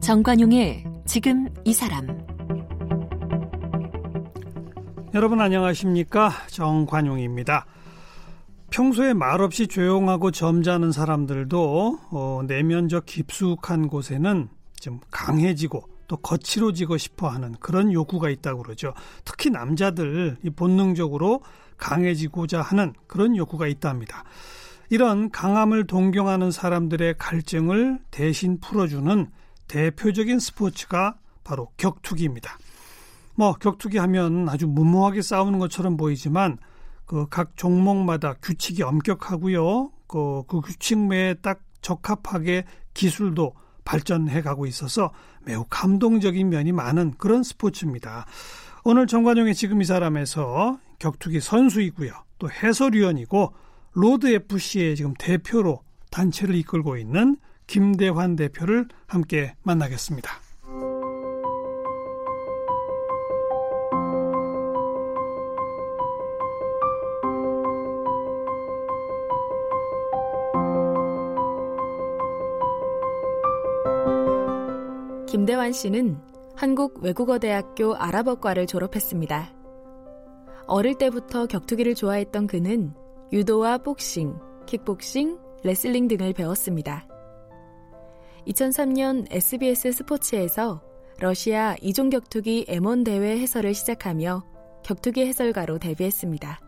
정관용의 지금 이 사람 여러분 안녕하십니까 정관용입니다. 평소에 말없이 조용하고 점잖은 사람들도 어, 내면적 깊숙한 곳에는 좀 강해지고 또 거칠어지고 싶어 하는 그런 욕구가 있다고 그러죠. 특히 남자들 본능적으로 강해지고자 하는 그런 욕구가 있답니다. 이런 강함을 동경하는 사람들의 갈증을 대신 풀어주는 대표적인 스포츠가 바로 격투기입니다. 뭐 격투기 하면 아주 무모하게 싸우는 것처럼 보이지만 그 각 종목마다 규칙이 엄격하고요. 그, 그 규칙 내에 딱 적합하게 기술도 발전해 가고 있어서 매우 감동적인 면이 많은 그런 스포츠입니다. 오늘 정관용의 지금 이 사람에서 격투기 선수이고요. 또 해설위원이고 로드 FC의 지금 대표로 단체를 이끌고 있는 김대환 대표를 함께 만나겠습니다. 김대환 씨는 한국 외국어대학교 아랍어과를 졸업했습니다. 어릴 때부터 격투기를 좋아했던 그는 유도와 복싱, 킥복싱, 레슬링 등을 배웠습니다. 2003년 SBS 스포츠에서 러시아 이종 격투기 M1 대회 해설을 시작하며 격투기 해설가로 데뷔했습니다.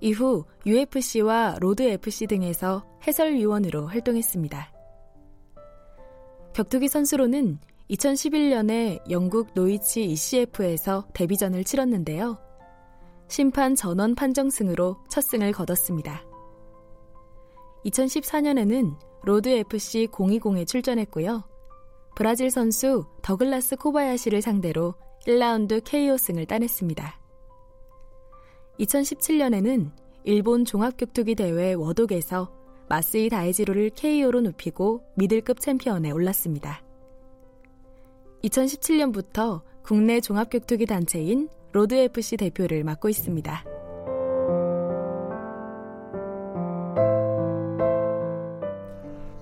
이후 UFC와 로드 FC 등에서 해설위원으로 활동했습니다. 격투기 선수로는 2011년에 영국 노이치 ECF에서 데뷔전을 치렀는데요. 심판 전원 판정승으로 첫 승을 거뒀습니다. 2014년에는 로드 FC 020에 출전했고요. 브라질 선수 더글라스 코바야시를 상대로 1라운드 KO승을 따냈습니다. 2017년에는 일본 종합격투기 대회 워독에서 마스이 다이지로를 KO로 눕히고 미들급 챔피언에 올랐습니다. 2017년부터 국내 종합격투기 단체인 Road FC 대표를 맡고 있습니다.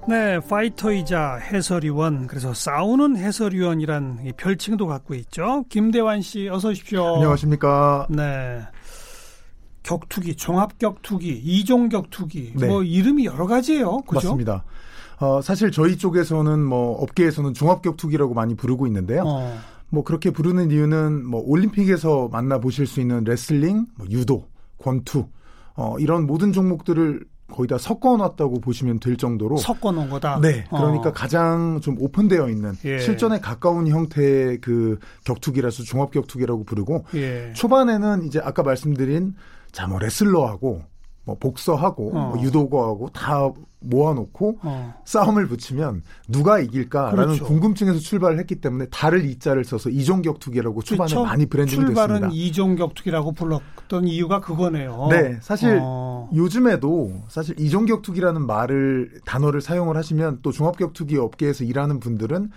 네, 파이터이자 해설위원, 그래서 싸우는 해설위원이란 별칭도 갖고 있죠. 김대환 씨, 어서 오십시오. 안녕하십니까. 네. 격투기, 종합 격투기, 이종 격투기, 네. 뭐 이름이 여러 가지예요. 그죠? 맞습니다. 어, 사실 저희 쪽에서는 뭐 업계에서는 종합 격투기라고 많이 부르고 있는데요. 어. 뭐 그렇게 부르는 이유는 뭐 올림픽에서 만나 보실 수 있는 레슬링, 뭐 유도, 권투, 어, 이런 모든 종목들을 거의 다 섞어놨다고 보시면 될 정도로 섞어놓은 거다. 네, 그러니까 어. 가장 좀 오픈되어 있는 예. 실전에 가까운 형태의 그 격투기라서 종합 격투기라고 부르고 예. 초반에는 이제 아까 말씀드린 자 뭐 레슬러하고 뭐 복서하고 어. 뭐 유도가하고 다 모아놓고 어. 싸움을 붙이면 누가 이길까라는 그렇죠. 궁금증에서 출발을 했기 때문에 다를 이 자를 써서 이종격투기라고 초반에 그렇죠. 많이 branding이 출발은 됐습니다. 이종격투기라고 불렀던 이유가 그거네요. 네, 사실 어. 요즘에도 사실 이종격투기라는 말을 단어를 사용을 하시면 또 종합격투기 업계에서 일하는 분들은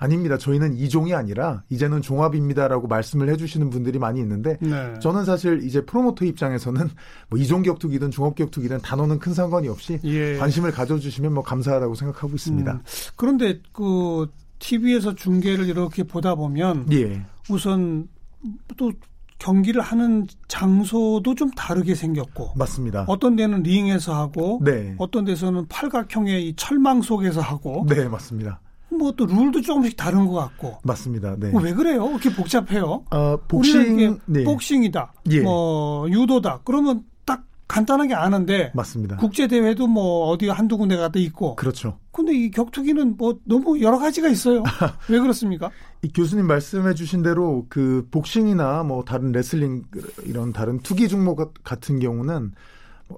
아닙니다. 저희는 이종이 아니라 이제는 종합입니다라고 말씀을 해주시는 분들이 많이 있는데 네. 저는 사실 이제 프로모터 입장에서는 뭐 이종 격투기든 종합 격투기든 단어는 큰 상관이 없이 예. 관심을 가져주시면 뭐 감사하다고 생각하고 있습니다. 음. 그런데 그 TV에서 중계를 이렇게 보다 보면 예. 우선 또 경기를 하는 장소도 좀 다르게 생겼고 맞습니다. 어떤 데는 링에서 하고 네. 어떤 데서는 팔각형의 이 철망 속에서 하고 네 맞습니다. 뭐 또 룰도 조금씩 다른 것 같고. 맞습니다. 네. 뭐왜 그래요? 이렇게 복잡해요? 어, 복싱, 네. 복싱이다. 예. 뭐 유도다. 그러면 딱 간단하게 아는데. 맞습니다. 국제 대회도 뭐 어디 한두 군데가 또 있고. 그렇죠. 근데 이 격투기는 뭐 너무 여러 가지가 있어요. 왜 그렇습니까? 이 교수님 말씀해 주신 대로 그 복싱이나 뭐 다른 레슬링 이런 다른 투기 종목 같은 경우는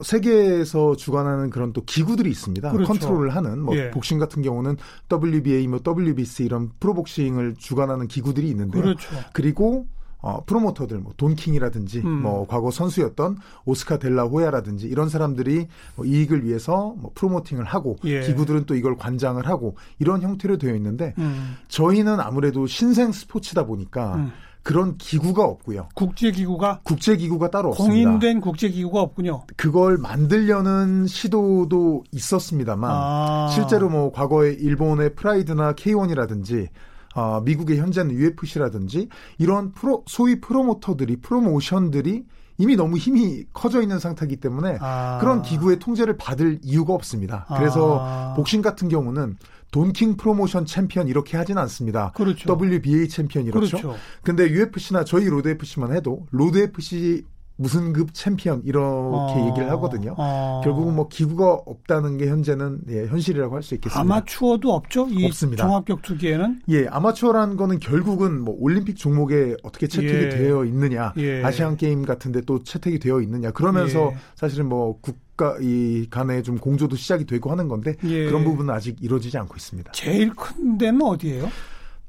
세계에서 주관하는 그런 또 기구들이 있습니다. 그렇죠. 컨트롤을 하는 뭐 예. 복싱 같은 경우는 WBA, 뭐 WBC 이런 프로복싱을 주관하는 기구들이 있는데요. 그렇죠. 그리고 어, 프로모터들, 뭐, 돈킹이라든지, 음. 뭐, 과거 선수였던 오스카 델라 호야라든지, 이런 사람들이 뭐 이익을 위해서 뭐 promoting을 하고, 예. 기구들은 또 이걸 관장을 하고, 이런 형태로 되어 있는데, 음. 저희는 아무래도 신생 스포츠다 보니까, 음. 그런 기구가 없고요. 국제기구가 국제기구가 따로 공인된 없습니다. 공인된 국제기구가 없군요. 그걸 만들려는 시도도 있었습니다만 아. 실제로 뭐 과거에 일본의 프라이드나 K1이라든지 어, 미국의 현재는 UFC라든지 이런 프로 소위 프로모터들이 프로모션들이 이미 너무 힘이 커져 있는 상태이기 때문에 아. 그런 기구의 통제를 받을 이유가 없습니다. 그래서 아. 복싱 같은 경우는 돈킹 프로모션 챔피언 이렇게 하진 않습니다. 그렇죠. WBA 챔피언 이렇죠. 그렇죠. 근데 UFC나 저희 Road FC만 해도 Road FC 무슨 급 챔피언 이렇게 어, 얘기를 하거든요. 어. 결국은 뭐 기구가 없다는 게 현재는 예, 현실이라고 할 수 있겠습니다. 아마추어도 없죠? 이 없습니다. 종합격투기에는? 예, 아마추어라는 거는 결국은 뭐 올림픽 종목에 어떻게 채택이 예. 되어 있느냐, 예. 아시안 게임 같은데 또 채택이 되어 있느냐. 그러면서 예. 사실은 뭐 국가 이 간에 좀 공조도 시작이 되고 하는 건데 예. 그런 부분은 아직 이루어지지 않고 있습니다. 제일 큰 데는 어디예요?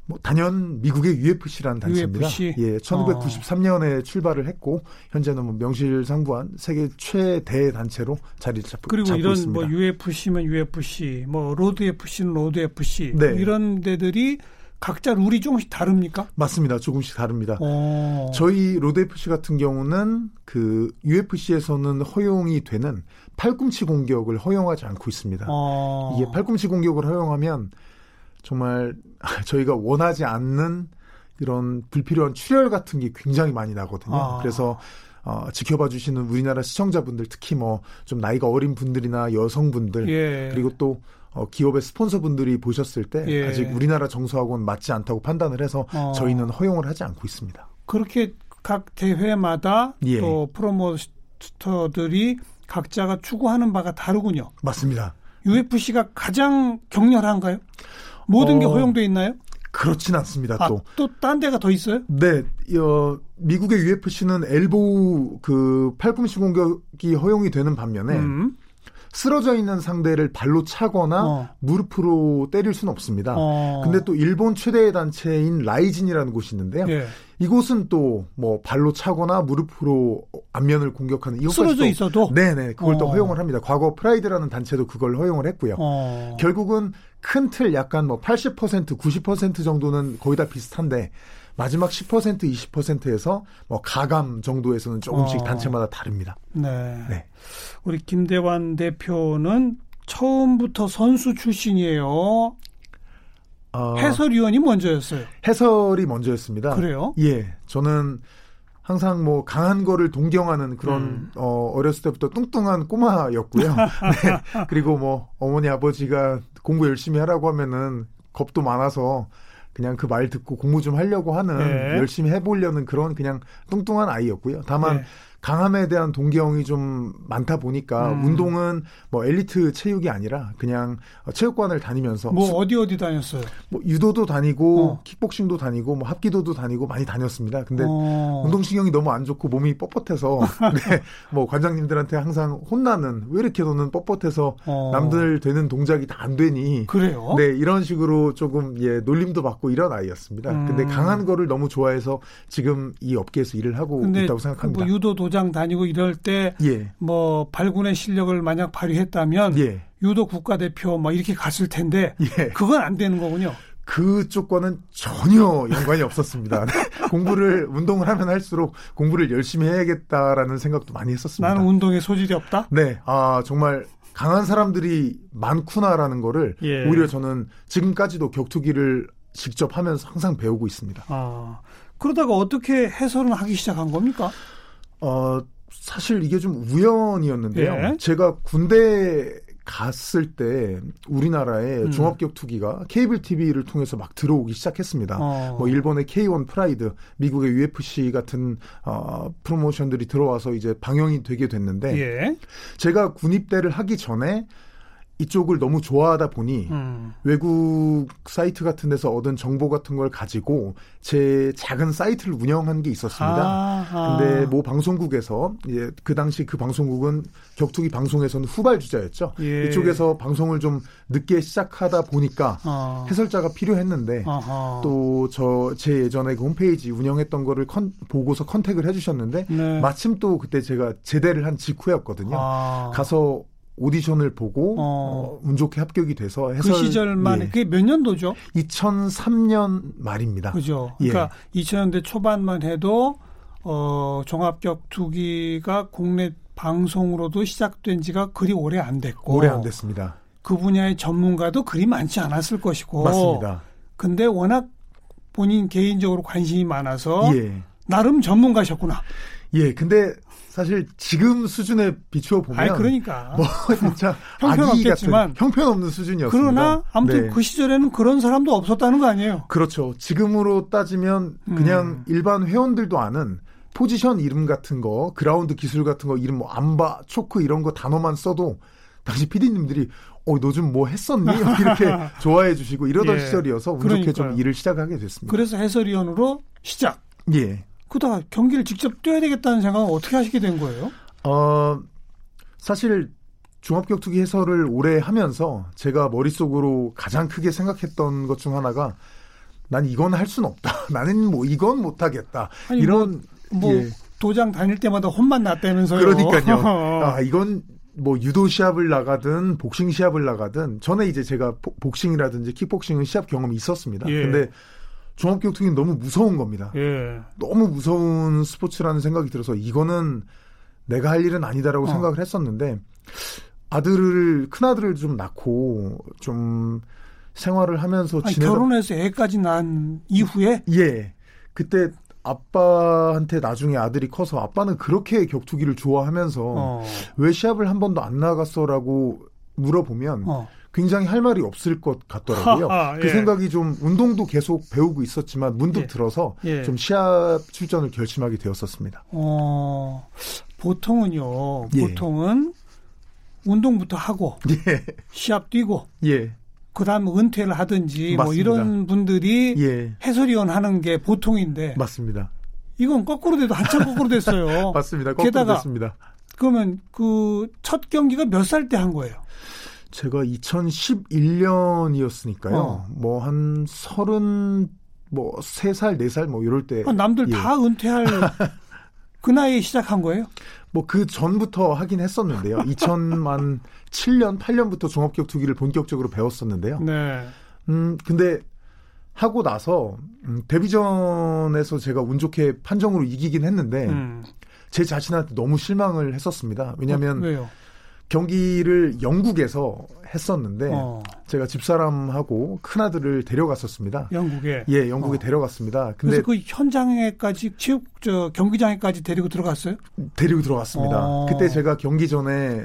뭐 단연 미국의 UFC라는 단체입니다. UFC? 예, 1993년에 어. 출발을 했고 현재는 뭐 명실상부한 세계 최대 단체로 자리를 잡고 그리고 잡고 이런 있습니다. 뭐 UFC면 UFC, 뭐 Road FC는 Road FC 네. 이런 데들이 각자 룰이 조금씩 다릅니까? 맞습니다. 조금씩 다릅니다. 오. 어. 저희 Road FC 같은 경우는 그 UFC에서는 허용이 되는 팔꿈치 공격을 허용하지 않고 있습니다. 오. 이게 팔꿈치 공격을 허용하면 정말 저희가 원하지 않는 그런 불필요한 출혈 같은 게 굉장히 많이 나거든요. 아. 그래서 어, 지켜봐 주시는 우리나라 시청자분들 특히 뭐 좀 나이가 어린 분들이나 여성분들 예. 그리고 또 어, 기업의 스폰서분들이 보셨을 때 예. 아직 우리나라 정서하고는 맞지 않다고 판단을 해서 어. 저희는 허용을 하지 않고 있습니다. 그렇게 각 대회마다 예. 또 프로모터들이 각자가 추구하는 바가 다르군요. 맞습니다. UFC가 가장 격렬한가요? 모든 어, 게 허용돼 있나요? 그렇진 않습니다. 아, 또. 또 딴 데가 더 있어요? 네. 어, 미국의 UFC는 엘보우 그 팔꿈치 공격이 허용이 되는 반면에 음. 쓰러져 있는 상대를 발로 차거나 어. 무릎으로 때릴 수는 없습니다. 어. 근데 또 일본 최대의 단체인 라이진이라는 곳이 있는데요. 예. 이곳은 또 뭐 발로 차거나 무릎으로 앞면을 공격하는 이것까지 쓰러져 있어도 네네 그걸 어. 또 허용을 합니다. 과거 프라이드라는 단체도 그걸 허용을 했고요. 어. 결국은 큰 틀 약간 뭐 80% 90% 정도는 거의 다 비슷한데 마지막 10% 20%에서 뭐 가감 정도에서는 조금씩 어. 단체마다 다릅니다. 네. 네. 우리 김대환 대표는 처음부터 선수 출신이에요. 어, 해설위원이 먼저였어요. 해설이 먼저였습니다. 그래요? 예. 저는 항상 뭐 강한 거를 동경하는 그런 음. 어 어렸을 때부터 뚱뚱한 꼬마였고요. 네. 그리고 뭐 어머니 아버지가 공부 열심히 하라고 하면은 겁도 많아서 그냥 그 말 듣고 공부 좀 하려고 하는 네. 열심히 해보려는 그런 그냥 뚱뚱한 아이였고요. 다만 네. 강함에 대한 동경이 좀 많다 보니까 음. 운동은 뭐 엘리트 체육이 아니라 그냥 체육관을 다니면서 뭐 수- 어디 어디 다녔어요? 뭐 유도도 다니고 어. 킥복싱도 다니고 뭐 합기도도 다니고 많이 다녔습니다. 근데 어. 운동 신경이 너무 안 좋고 몸이 뻣뻣해서 네, 뭐 관장님들한테 항상 혼나는 왜 이렇게 너는 뻣뻣해서 어. 남들 되는 동작이 다 안 되니 그래요? 네 이런 식으로 조금 예 놀림도 받고 이런 아이였습니다. 음. 근데 강한 거를 너무 좋아해서 지금 이 업계에서 일을 하고 있다고 생각합니다. 뭐 유도 도장 다니고 이럴 때 예. 뭐 발군의 실력을 만약 발휘했다면 예. 유도 국가대표 뭐 이렇게 갔을 텐데 예. 그건 안 되는 거군요. 그쪽과는 전혀 연관이 없었습니다. 네. 공부를 운동을 하면 할수록 공부를 열심히 해야겠다라는 생각도 많이 했었습니다. 나는 운동에 소질이 없다. 네, 아 정말 강한 사람들이 많구나라는 거를 예. 오히려 저는 지금까지도 격투기를 직접 하면서 항상 배우고 있습니다. 아 그러다가 어떻게 해설은 하기 시작한 겁니까? 어 사실 이게 좀 우연이었는데요. 예. 제가 군대 갔을 때 우리나라에 음. 종합격투기가 케이블 TV를 통해서 막 들어오기 시작했습니다. 어. 뭐 일본의 K1 PRIDE, 미국의 UFC 같은 어, 프로모션들이 들어와서 이제 방영이 되게 됐는데 예. 제가 군입대를 하기 전에 이쪽을 너무 좋아하다 보니 음. 외국 사이트 같은 데서 얻은 정보 같은 걸 가지고 제 작은 사이트를 운영한 게 있었습니다. 아, 근데 뭐 방송국에서 이제 그 당시 그 방송국은 격투기 방송에서는 후발 주자였죠. 예. 이쪽에서 방송을 좀 늦게 시작하다 보니까 어. 해설자가 필요했는데. 또 저 제 예전에 그 홈페이지 운영했던 거를 컨, 보고서 컨택을 해주셨는데 네. 마침 또 그때 제가 제대를 한 직후였거든요. 아. 가서 오디션을 보고 어. 어, 운 좋게 합격이 돼서 그 해설 그 시절만 예. 그게 몇 년도죠? 2003년 말입니다. 그죠. 예. 그러니까 예. 2000년대 초반만 해도 어 종합격 투기가 국내 방송으로도 시작된 지가 그리 오래 안 됐고 오래 안 됐습니다. 그 분야의 전문가도 그리 많지 않았을 것이고 맞습니다. 근데 워낙 본인 개인적으로 관심이 많아서 예. 나름 전문가셨구나. 예, 근데 사실 지금 수준에 비추어 보면 아니 그러니까 뭐 진짜 형편없겠지만 형편없는 수준이었습니다. 그러나 아무튼 네. 그 시절에는 그런 사람도 없었다는 거 아니에요? 그렇죠. 지금으로 따지면 그냥 음. 일반 회원들도 아는 포지션 이름 같은 거, 그라운드 기술 같은 거 이름 뭐 암바, 초크 이런 거 단어만 써도 당시 PD님들이 어, 너 좀 뭐 했었니? 이렇게 좋아해 주시고 이러던 예. 시절이어서 운 좋게 좀 일을 시작하게 됐습니다. 그래서 해설위원으로 시작. 예. 그러다가 경기를 직접 뛰어야 되겠다는 생각은 어떻게 하시게 된 거예요? 어, 사실 종합격 투기 해설을 오래 하면서 제가 머릿속으로 가장 크게 생각했던 것 중 하나가 난 이건 할 수는 없다. 나는 뭐 이건 못 하겠다. 아니, 이런 뭐, 뭐 예. 도장 다닐 때마다 혼만 났다면서요. 그러니까요. 아, 이건 뭐 유도 시합을 나가든 복싱 시합을 나가든 전에 이제 제가 복싱이라든지 킥복싱은 시합 경험이 있었습니다. 예. 근데 종합격투기는 너무 무서운 겁니다. 예. 너무 무서운 스포츠라는 생각이 들어서 이거는 내가 할 일은 아니다라고 어. 생각을 했었는데 아들을 큰 아들을 좀 낳고 좀 생활을 하면서 아니, 지내다 결혼해서 애까지 낳은 이후에 예 그때 아빠한테 나중에 아들이 커서 아빠는 그렇게 격투기를 좋아하면서 어. 왜 시합을 한 번도 안 나갔어라고 물어보면 어. 굉장히 할 말이 없을 것 같더라고요. 하하, 그 예. 생각이 좀 운동도 계속 배우고 있었지만 문득 예. 들어서 예. 좀 시합 출전을 결심하게 되었었습니다. 어, 보통은요. 예. 보통은 운동부터 하고 예. 시합 뛰고 예. 그다음 은퇴를 하든지 뭐 맞습니다. 뭐 이런 분들이 해설위원 하는 게 보통인데 맞습니다. 이건 거꾸로 돼도 한참 거꾸로 됐어요. 맞습니다. 거꾸로 게다가 됐습니다. 그러면 그 첫 경기가 몇 살 때 한 거예요? 제가 2011년이었으니까요. 어. 뭐한 서른 뭐 세 살, 네 살 뭐 이럴 때. 아, 남들 예. 다 은퇴할 그 나이에 시작한 거예요? 뭐 그 전부터 하긴 했었는데요. 2000만 7년, 8년부터 종합 격투기를 본격적으로 배웠었는데요. 네. 음, 근데 하고 나서 음, 데뷔전에서 제가 운 좋게 판정으로 이기긴 했는데 음. 제 자신한테 너무 실망을 했었습니다. 왜냐하면 어? 경기를 영국에서 했었는데 어. 제가 집사람하고 큰아들을 데려갔었습니다. 영국에? 예, 영국에 어. 데려갔습니다. 근데 그래서 그 현장에까지 체육 저 경기장에까지 데리고 들어갔어요? 데리고 들어갔습니다. 어. 그때 제가 경기 전에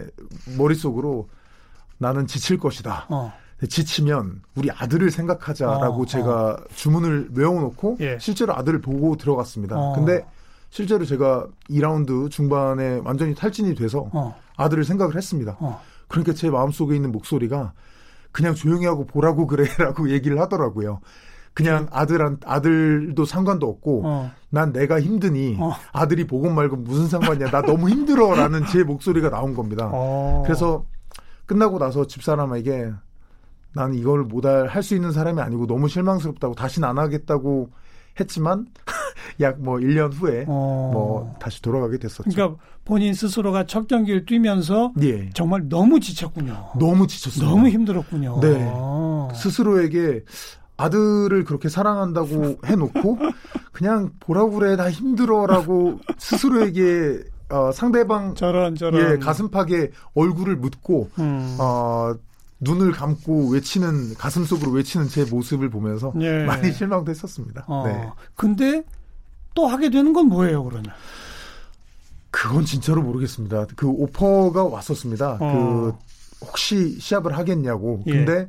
머릿속으로 나는 지칠 것이다. 어. 지치면 우리 아들을 생각하자라고 어, 제가 어. 주문을 외워놓고 예. 실제로 아들을 보고 들어갔습니다. 근데 실제로 제가 2라운드 중반에 완전히 탈진이 돼서 아들을 생각을 했습니다. 어. 그러니까 제 마음속에 있는 목소리가 그냥 조용히 하고 보라고 그래라고 얘기를 하더라고요. 그냥 네. 아들한 아들도 상관도 없고 어. 난 내가 힘드니 어. 아들이 보고 말고 무슨 상관이야 나 너무 힘들어라는 제 목소리가 나온 겁니다. 어. 그래서 끝나고 나서 집사람에게 나는 이걸 못할 할 수 있는 사람이 아니고 너무 실망스럽다고 다시는 안 하겠다고 했지만 약 뭐 1년 후에 어. 뭐 다시 돌아가게 됐었죠. 그러니까 본인 스스로가 첫 경기를 뛰면서 예. 정말 너무 지쳤군요. 너무 지쳤어요. 너무 힘들었군요. 네. 스스로에게 아들을 그렇게 사랑한다고 해놓고 그냥 보라고 그래 나 힘들어라고 스스로에게 어, 상대방 저런 저런 예, 가슴팍에 얼굴을 묻고 음. 어, 눈을 감고 외치는 가슴 속으로 외치는 제 모습을 보면서 예. 많이 실망도 했었습니다. 어. 네. 근데 또 하게 되는 건 뭐예요, 그러면? 그건 진짜로 모르겠습니다. 그 오퍼가 왔었습니다. 어. 그 혹시 시합을 하겠냐고. 예. 근데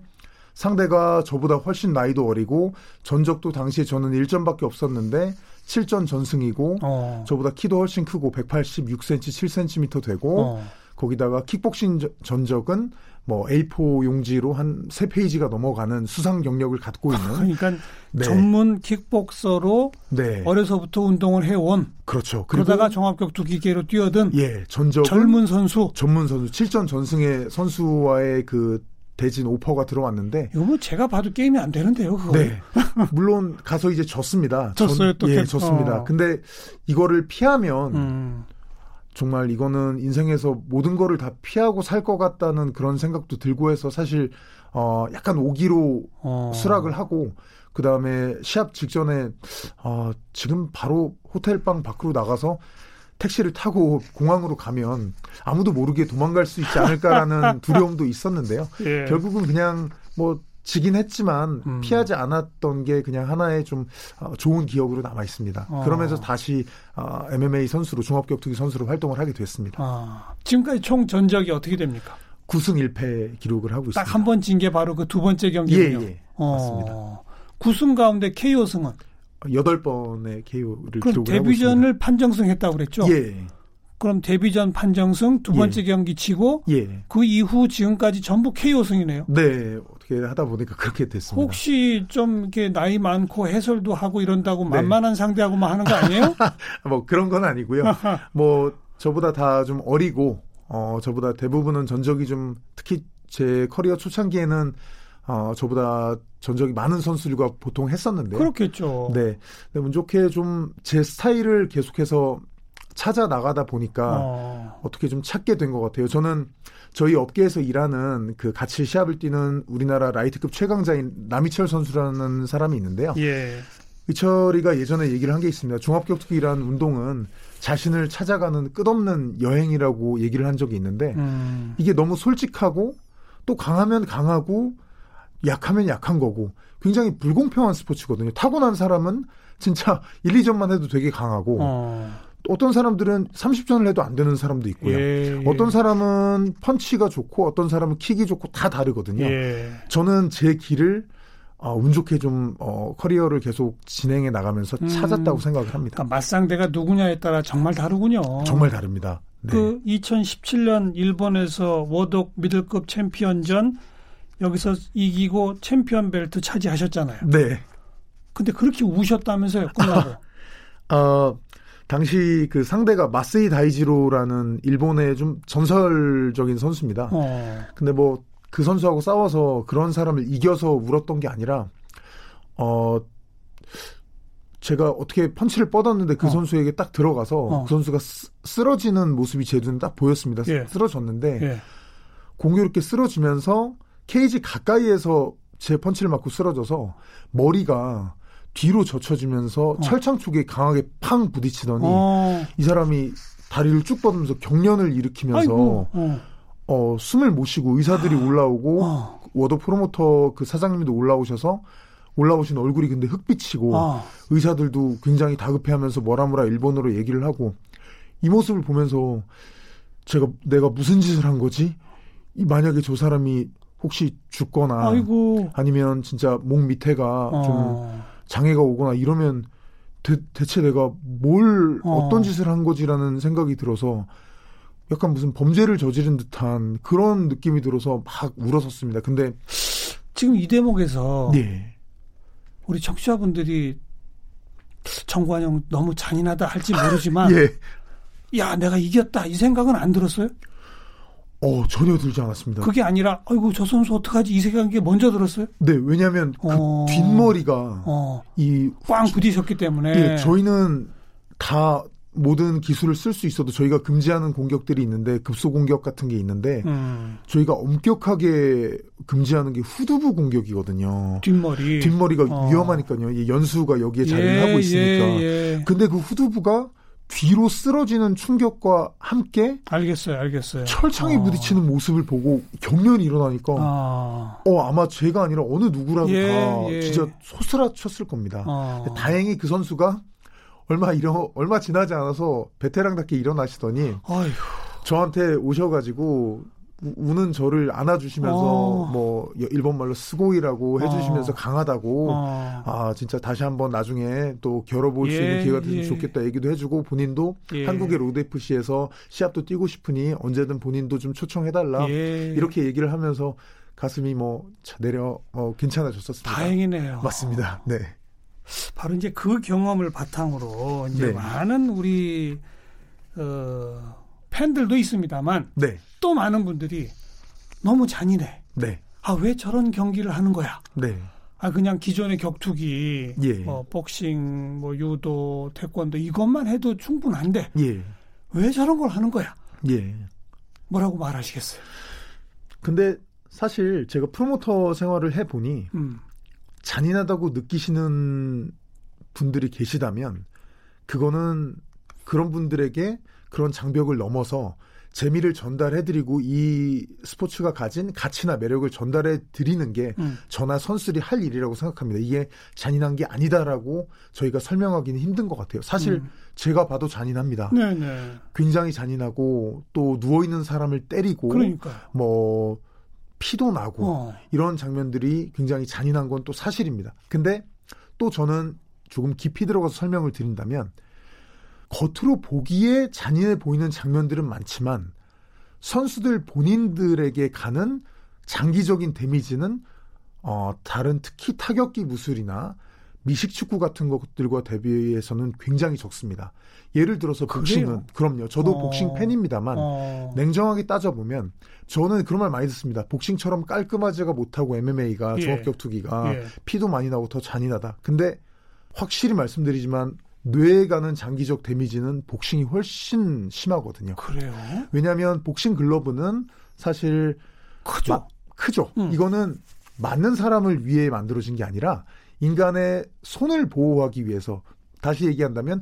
상대가 저보다 훨씬 나이도 어리고 전적도 당시에 저는 1점밖에 없었는데 7전 전승이고 어. 저보다 키도 훨씬 크고 186cm, 7cm 되고 어. 거기다가 킥복싱 전적은 뭐 A4 용지로 한 세 페이지가 넘어가는 수상 경력을 갖고 있는 그러니까 네. 전문 킥복서로 네. 어려서부터 운동을 해온 그렇죠. 그러다가 종합격투 기계로 뛰어든 예, 전적 젊은 선수 전문 선수 7전 전승의 선수와의 그 대진 오퍼가 들어왔는데 이거 뭐 제가 봐도 게임이 안 되는데요. 그거. 네. 물론 가서 이제 졌습니다. 졌어요. 또 예, 졌습니다. 어. 근데 이거를 피하면 음. 정말 이거는 인생에서 모든 거를 다 피하고 살 것 같다는 그런 생각도 들고 해서 사실 어 약간 오기로 어. 수락을 하고 그 다음에 시합 직전에 어 지금 바로 호텔 방 밖으로 나가서 택시를 타고 공항으로 가면 아무도 모르게 도망갈 수 있지 않을까라는 두려움도 있었는데요. 예. 결국은 그냥 뭐 지긴 했지만 음. 피하지 않았던 게 그냥 하나의 좀 어, 좋은 기억으로 남아 있습니다. 어. 그러면서 다시 어, MMA 선수로 종합격투기 선수로 활동을 하게 됐습니다. 아. 지금까지 총 전적이 어떻게 됩니까? 9승 1패 기록을 하고 있습니다. 딱 한 번 진 게 바로 그 두 번째 경기군요. 예, 예. 맞습니다. 9승 가운데 KO승은 여덟 번의 KO를 그럼 데뷔전을 판정승했다고 그랬죠? 예. 그럼 데뷔전 판정승 두 번째 예. 경기 치고 예. 그 이후 지금까지 전부 KO승이네요. 네, 어떻게 하다 보니까 그렇게 됐습니다. 혹시 좀 이렇게 나이 많고 해설도 하고 이런다고 네. 만만한 상대하고만 하는 거 아니에요? 뭐 그런 건 아니고요. 뭐 저보다 다 좀 어리고 어 저보다 대부분은 전적이 좀 특히 제 커리어 초창기에는 어, 저보다 전적이 많은 선수들과 보통 했었는데. 그렇겠죠. 네. 근데 운 좋게 좀 제 스타일을 계속해서 찾아 나가다 보니까 어. 어떻게 좀 찾게 된 것 같아요. 저는 저희 업계에서 일하는 그 같이 시합을 뛰는 우리나라 라이트급 최강자인 남희철 선수라는 사람이 있는데요. 예. 이철이가 예전에 얘기를 한 게 있습니다. 종합격투기라는 운동은 자신을 찾아가는 끝없는 여행이라고 얘기를 한 적이 있는데 음. 이게 너무 솔직하고 또 강하면 강하고 약하면 약한 거고 굉장히 불공평한 스포츠거든요. 타고난 사람은 진짜 1, 2점만 해도 되게 강하고 어. 어떤 사람들은 30전을 해도 안 되는 사람도 있고요. 예, 예. 어떤 사람은 펀치가 좋고 어떤 사람은 킥이 좋고 다 다르거든요. 예. 저는 제 길을 어, 운 좋게 좀 어, 커리어를 계속 진행해 나가면서 음, 찾았다고 생각을 합니다. 그러니까 맞상대가 누구냐에 따라 정말 다르군요. 정말 다릅니다. 네. 그 2017년 일본에서 워독 미들급 챔피언전 여기서 이기고 챔피언 벨트 차지하셨잖아요. 네. 근데 그렇게 우셨다면서요, 끝나고. 어, 당시 그 상대가 마츠이 다이지로라는 일본의 좀 전설적인 선수입니다. 어. 근데 뭐 그 선수하고 싸워서 그런 사람을 이겨서 울었던 게 아니라 어 제가 어떻게 펀치를 뻗었는데 그 어. 선수에게 딱 들어가서 어. 그 선수가 쓰, 러지는 모습이 제 눈에 딱 보였습니다. 예. 쓰러졌는데 예. 공교롭게 쓰러지면서 케이지 가까이에서 제 펀치를 맞고 쓰러져서 머리가 뒤로 젖혀지면서 어. 철창 쪽에 강하게 팡 부딪히더니 어. 이 사람이 다리를 쭉 뻗으면서 경련을 일으키면서 어. 어. 숨을 못 쉬고 의사들이 아. 올라오고 어. 워더 프로모터 그 사장님도 올라오셔서 올라오신 얼굴이 근데 흑빛이고 아. 의사들도 굉장히 다급해하면서 뭐라 뭐라 일본어로 얘기를 하고 이 모습을 보면서 제가 내가 무슨 짓을 한 거지? 만약에 저 사람이 혹시 죽거나 아이고. 아니면 진짜 목 밑에가 어. 좀 장애가 오거나 이러면 대, 체 내가 뭘 어. 떤 짓을 한 거지라는 생각이 들어서 약간 무슨 범죄를 저지른 듯한 그런 느낌이 들어서 막 울었었습니다. 근데 지금 이 대목에서 네. 우리 청취자분들이 정관영 너무 잔인하다 할지 모르지만 예. 야 내가 이겼다 이 생각은 안 들었어요? 어, 전혀 들지 않았습니다. 그게 아니라, 아이고, 저 선수 어떡하지? 이 생각이 먼저 들었어요? 네, 왜냐면 하그 어, 뒷머리가, 어, 이, 꽝 부딪혔기 때문에. 예, 저희는 다 모든 기술을 쓸 수 있어도 저희가 금지하는 공격들이 있는데, 급소 공격 같은 게 있는데, 음. 저희가 엄격하게 금지하는 게 후두부 공격이거든요. 뒷머리. 뒷머리가 어. 위험하니까요. 연수가 여기에 자리를 예, 하고 있으니까. 예, 예. 근데 그 후두부가 뒤로 쓰러지는 충격과 함께 알겠어요, 알겠어요. 철창에 어. 부딪히는 모습을 보고 경련이 일어나니까 아. 어 아마 제가 아니라 어느 누구라도 예, 다 예. 진짜 소스라쳤을 겁니다. 어. 다행히 그 선수가 얼마 일어 얼마 지나지 않아서 베테랑답게 일어나시더니 어휴. 저한테 오셔가지고 우는 저를 안아주시면서 어. 뭐 일본 말로 すごい라고 해주시면서 어. 강하다고 어. 아 진짜 다시 한번 나중에 또 겨뤄볼 예, 수 있는 기회가 되면 예. 좋겠다 얘기도 해주고 본인도 예. 한국의 Road FC에서 시합도 뛰고 싶으니 언제든 본인도 좀 초청해달라 예. 이렇게 얘기를 하면서 가슴이 뭐 내려 어, 괜찮아졌었습니다. 다행이네요. 맞습니다. 네. 바로 이제 그 경험을 바탕으로 이제 네. 많은 우리 어, 팬들도 있습니다만 네. 또 많은 분들이 너무 잔인해. 네. 아, 왜 저런 경기를 하는 거야? 네. 아, 그냥 기존의 격투기, 예. 뭐, 복싱, 뭐, 유도, 태권도 이것만 해도 충분한데. 예. 왜 저런 걸 하는 거야? 예. 뭐라고 말하시겠어요? 근데 사실 제가 프로모터 생활을 해 보니 음. 잔인하다고 느끼시는 분들이 계시다면 그거는 그런 분들에게 그런 장벽을 넘어서 재미를 전달해드리고 이 스포츠가 가진 가치나 매력을 전달해 드리는 게 음. 저나 선수들이 할 일이라고 생각합니다. 이게 잔인한 게 아니다라고 저희가 설명하기는 힘든 것 같아요. 사실 음. 제가 봐도 잔인합니다. 네네. 굉장히 잔인하고 또 누워 있는 사람을 때리고 그러니까요. 뭐 피도 나고 어. 이런 장면들이 굉장히 잔인한 건 또 사실입니다. 근데 또 저는 조금 깊이 들어가서 설명을 드린다면 겉으로 보기에 잔인해 보이는 장면들은 많지만 선수들 본인들에게 가는 장기적인 데미지는 어, 다른 특히 타격기 무술이나 미식축구 같은 것들과 대비해서는 굉장히 적습니다. 예를 들어서 복싱은 그래요? 그럼요. 저도 어... 복싱 팬입니다만 어... 냉정하게 따져 보면 저는 그런 말 많이 듣습니다. 복싱처럼 깔끔하지가 못하고 MMA가 예. 종합격투기가 예. 피도 많이 나고 더 잔인하다. 근데 확실히 말씀드리지만 뇌에 가는 장기적 데미지는 복싱이 훨씬 심하거든요. 그래요? 왜냐하면 복싱 글러브는 사실 크죠. 마, 크죠. 음. 이거는 맞는 사람을 위해 만들어진 게 아니라 인간의 손을 보호하기 위해서 다시 얘기한다면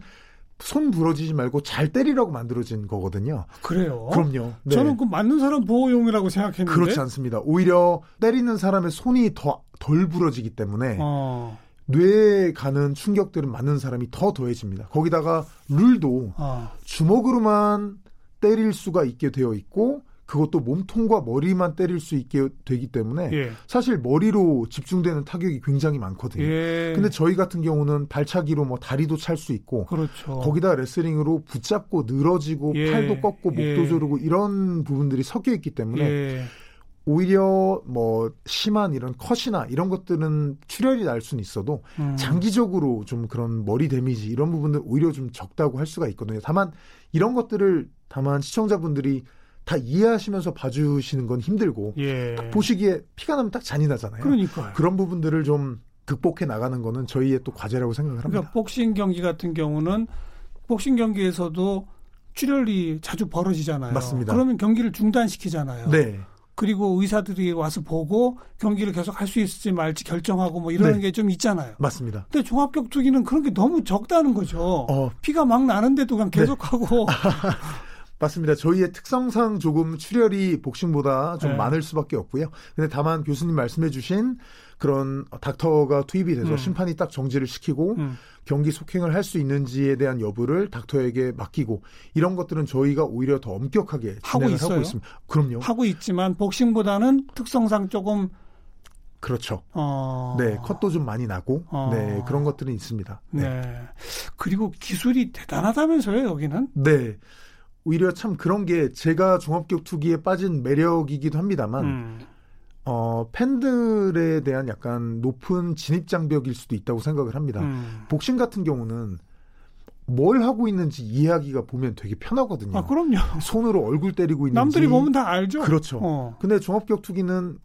손 부러지지 말고 잘 때리라고 만들어진 거거든요. 그래요? 그럼요. 네. 저는 그 맞는 사람 보호용이라고 생각했는데 그렇지 않습니다. 오히려 때리는 사람의 손이 더 덜 부러지기 때문에 어. 뇌에 가는 충격들은 맞는 사람이 더 더해집니다. 거기다가 룰도 어. 주먹으로만 때릴 수가 있게 되어 있고 그것도 몸통과 머리만 때릴 수 있게 되기 때문에 예. 사실 머리로 집중되는 타격이 굉장히 많거든요. 예. 근데 저희 같은 경우는 발차기로 뭐 다리도 찰 수 있고 그렇죠. 거기다 레슬링으로 붙잡고 늘어지고 예. 팔도 꺾고 목도 예. 조르고 이런 부분들이 섞여 있기 때문에 예. 오히려 뭐 심한 이런 컷이나 이런 것들은 출혈이 날 수는 있어도 음. 장기적으로 좀 그런 머리 데미지 이런 부분들 오히려 좀 적다고 할 수가 있거든요. 다만 이런 것들을 다만 시청자분들이 다 이해하시면서 봐주시는 건 힘들고 예. 보시기에 피가 나면 딱 잔인하잖아요. 그러니까 그런 부분들을 좀 극복해 나가는 거는 저희의 또 과제라고 생각을 합니다. 그러니까 복싱 경기 같은 경우는 복싱 경기에서도 출혈이 자주 벌어지잖아요. 맞습니다. 그러면 경기를 중단시키잖아요. 네. 그리고 의사들이 와서 보고 경기를 계속 할 수 있을지 말지 결정하고 뭐 이러는 네. 게좀 있잖아요. 맞습니다. 근데 종합격투기는 그런 게 너무 적다는 거죠. 어. 피가 막 나는데도 그냥 네. 계속하고. 네. 맞습니다. 저희의 특성상 조금 출혈이 복싱보다 좀 네. 많을 수밖에 없고요. 근데 다만 교수님 말씀해주신 그런 닥터가 투입이 돼서 음. 심판이 딱 정지를 시키고 음. 경기 속행을 할 수 있는지에 대한 여부를 닥터에게 맡기고 이런 것들은 저희가 오히려 더 엄격하게 하고 있어요. 하고 있습니다. 그럼요. 하고 있지만 복싱보다는 특성상 조금 그렇죠. 어... 네, 컷도 좀 많이 나고, 어... 네, 그런 것들은 있습니다. 네. 네. 그리고 기술이 대단하다면서요, 여기는? 네. 오히려 참 그런 게 제가 종합격 투기에 빠진 매력이기도 합니다만, 음. 어, 팬들에 대한 약간 높은 진입장벽일 수도 있다고 생각을 합니다. 음. 복싱 같은 경우는 뭘 하고 있는지 이해하기가 보면 되게 편하거든요. 아, 그럼요. 손으로 얼굴 때리고 있는지. 남들이 보면 다 알죠. 그렇죠. 어. 근데 종합격투기는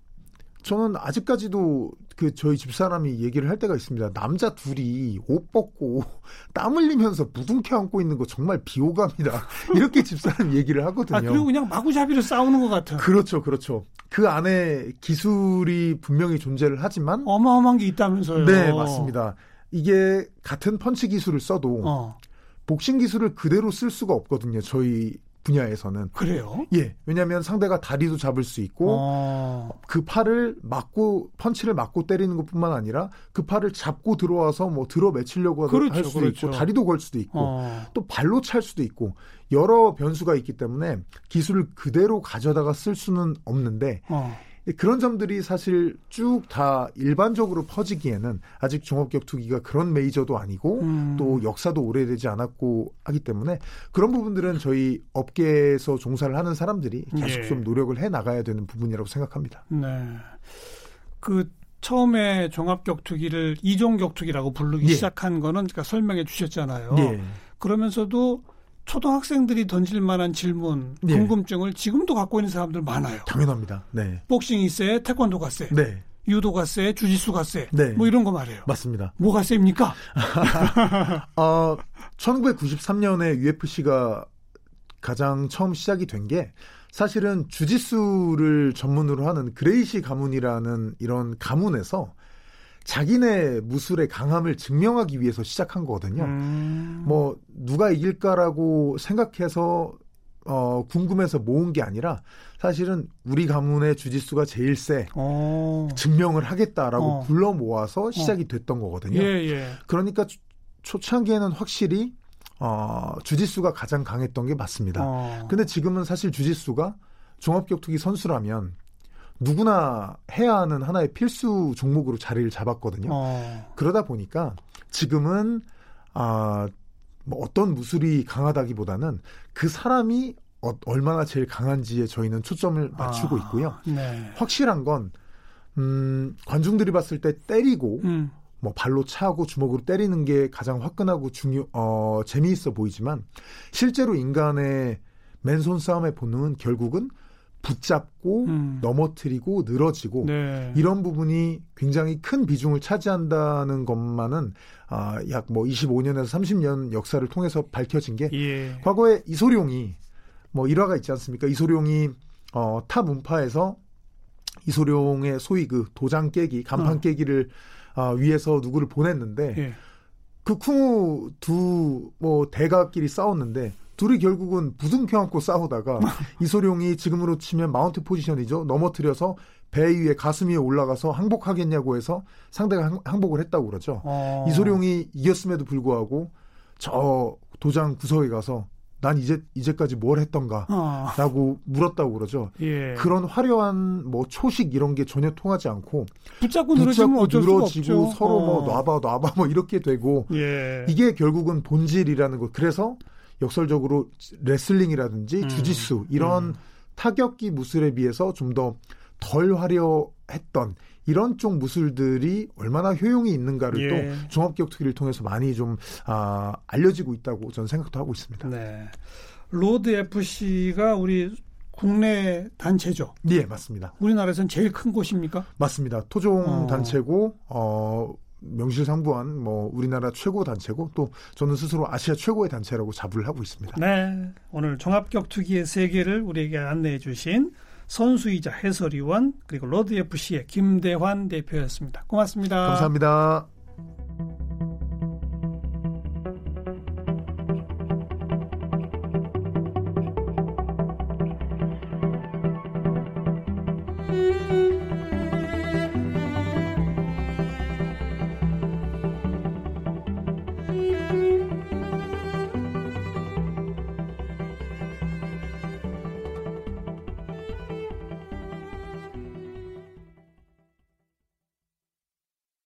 저는 아직까지도 그 저희 집사람이 얘기를 할 때가 있습니다. 남자 둘이 옷 벗고 땀 흘리면서 무둥켜 안고 있는 거 정말 비호감이다. 이렇게 집사람이 얘기를 하거든요. 아, 그리고 그냥 마구잡이로 싸우는 것 같아요. 그렇죠, 그렇죠. 그 안에 기술이 분명히 존재를 하지만 어마어마한 게 있다면서요. 네, 맞습니다. 이게 같은 펀치 기술을 써도 어. 복싱 기술을 그대로 쓸 수가 없거든요. 저희 분야에서는. 그래요? 예. 왜냐하면 상대가 다리도 잡을 수 있고 어... 그 팔을 맞고 펀치를 맞고 때리는 것뿐만 아니라 그 팔을 잡고 들어와서 뭐 들어 매치려고 그렇죠, 할 수도 그렇죠. 있고 다리도 걸 수도 있고 어... 또 발로 찰 수도 있고 여러 변수가 있기 때문에 기술을 그대로 가져다가 쓸 수는 없는데 어... 그런 점들이 사실 쭉 다 일반적으로 퍼지기에는 아직 종합격 투기가 그런 메이저도 아니고 음. 또 역사도 오래되지 않았고 하기 때문에 그런 부분들은 저희 업계에서 종사를 하는 사람들이 계속 예. 좀 노력을 해 나가야 되는 부분이라고 생각합니다. 네. 그 처음에 종합격투기를 이종격투기라고 부르기 예. 시작한 거는 그러니까 설명해 주셨잖아요. 예. 그러면서도 초등학생들이 던질 만한 질문, 네. 궁금증을 지금도 갖고 있는 사람들 많아요. 당연합니다. 네. 복싱이 세, 태권도가 세. 네. 유도가 세, 주짓수가 세. 네. 뭐 이런 거 말이에요. 맞습니다. 뭐가 셉니까? 어, 1993년에 UFC가 가장 처음 시작이 된 게 사실은 주짓수를 전문으로 하는 그레이시 가문이라는 이런 가문에서 자기네 무술의 강함을 증명하기 위해서 시작한 거거든요. 음. 뭐 누가 이길까라고 생각해서 어 궁금해서 모은 게 아니라 사실은 우리 가문의 주짓수가 제일 세 어. 증명을 하겠다라고 어. 불러 모아서 시작이 어. 됐던 거거든요. 예, 예. 그러니까 초 창기에는 확실히 어 주짓수가 가장 강했던 게 맞습니다. 어. 근데 지금은 사실 주짓수가 종합격투기 선수라면 누구나 해야 하는 하나의 필수 종목으로 자리를 잡았거든요. 어. 그러다 보니까 지금은 아, 뭐 어떤 무술이 강하다기보다는 그 사람이 어, 얼마나 제일 강한지에 저희는 초점을 맞추고 아, 있고요. 네. 확실한 건 음, 관중들이 봤을 때 때리고 음. 뭐 발로 차고 주먹으로 때리는 게 가장 화끈하고 중요 어 재미있어 보이지만 실제로 인간의 맨손 싸움의 본능은 결국은 붙잡고 음. 넘어뜨리고 늘어지고 네. 이런 부분이 굉장히 큰 비중을 차지한다는 것만은 아, 약 뭐 25년에서 30년 역사를 통해서 밝혀진 게 예. 과거에 이소룡이 뭐 일화가 있지 않습니까? 이소룡이 어, 타 문파에서 이소룡의 소위 그 도장 깨기, 간판 어. 깨기를 어, 위해서 누구를 보냈는데 예. 그 쿵우 두 뭐 대가끼리 싸웠는데 둘이 결국은 부둥켜 안고 싸우다가 이소룡이 지금으로 치면 마운트 포지션이죠. 넘어뜨려서 배 위에 가슴 위에 올라가서 항복하겠냐고 해서 상대가 항복을 했다고 그러죠. 어. 이소룡이 이겼음에도 불구하고 저 도장 구석에 가서 난 이제 이제까지 뭘 했던가라고 어. 물었다고 그러죠. 예. 그런 화려한 뭐 초식 이런 게 전혀 통하지 않고 붙잡고, 붙잡고 늘어지고 서로 뭐 어. 뭐 놔봐 놔봐 뭐 이렇게 되고 예. 이게 결국은 본질이라는 거. 그래서 역설적으로 레슬링이라든지 음. 주짓수 이런 음. 타격기 무술에 비해서 좀 더 덜 화려했던 이런 쪽 무술들이 얼마나 효용이 있는가를 예. 또 종합격투기를 통해서 많이 좀 아, 알려지고 있다고 저는 생각도 하고 있습니다. 네. Road FC가 우리 국내 단체죠. 예, 맞습니다. 우리나라에서는 제일 큰 곳입니까? 맞습니다. 토종 어. 단체고 어 명실상부한 뭐 우리나라 최고 단체고 또 저는 스스로 아시아 최고의 단체라고 자부를 하고 있습니다. 네. 오늘 종합격투기의 세계를 우리에게 안내해 주신 선수이자 해설위원 그리고 로드 FC의 김대환 대표였습니다. 고맙습니다. 감사합니다.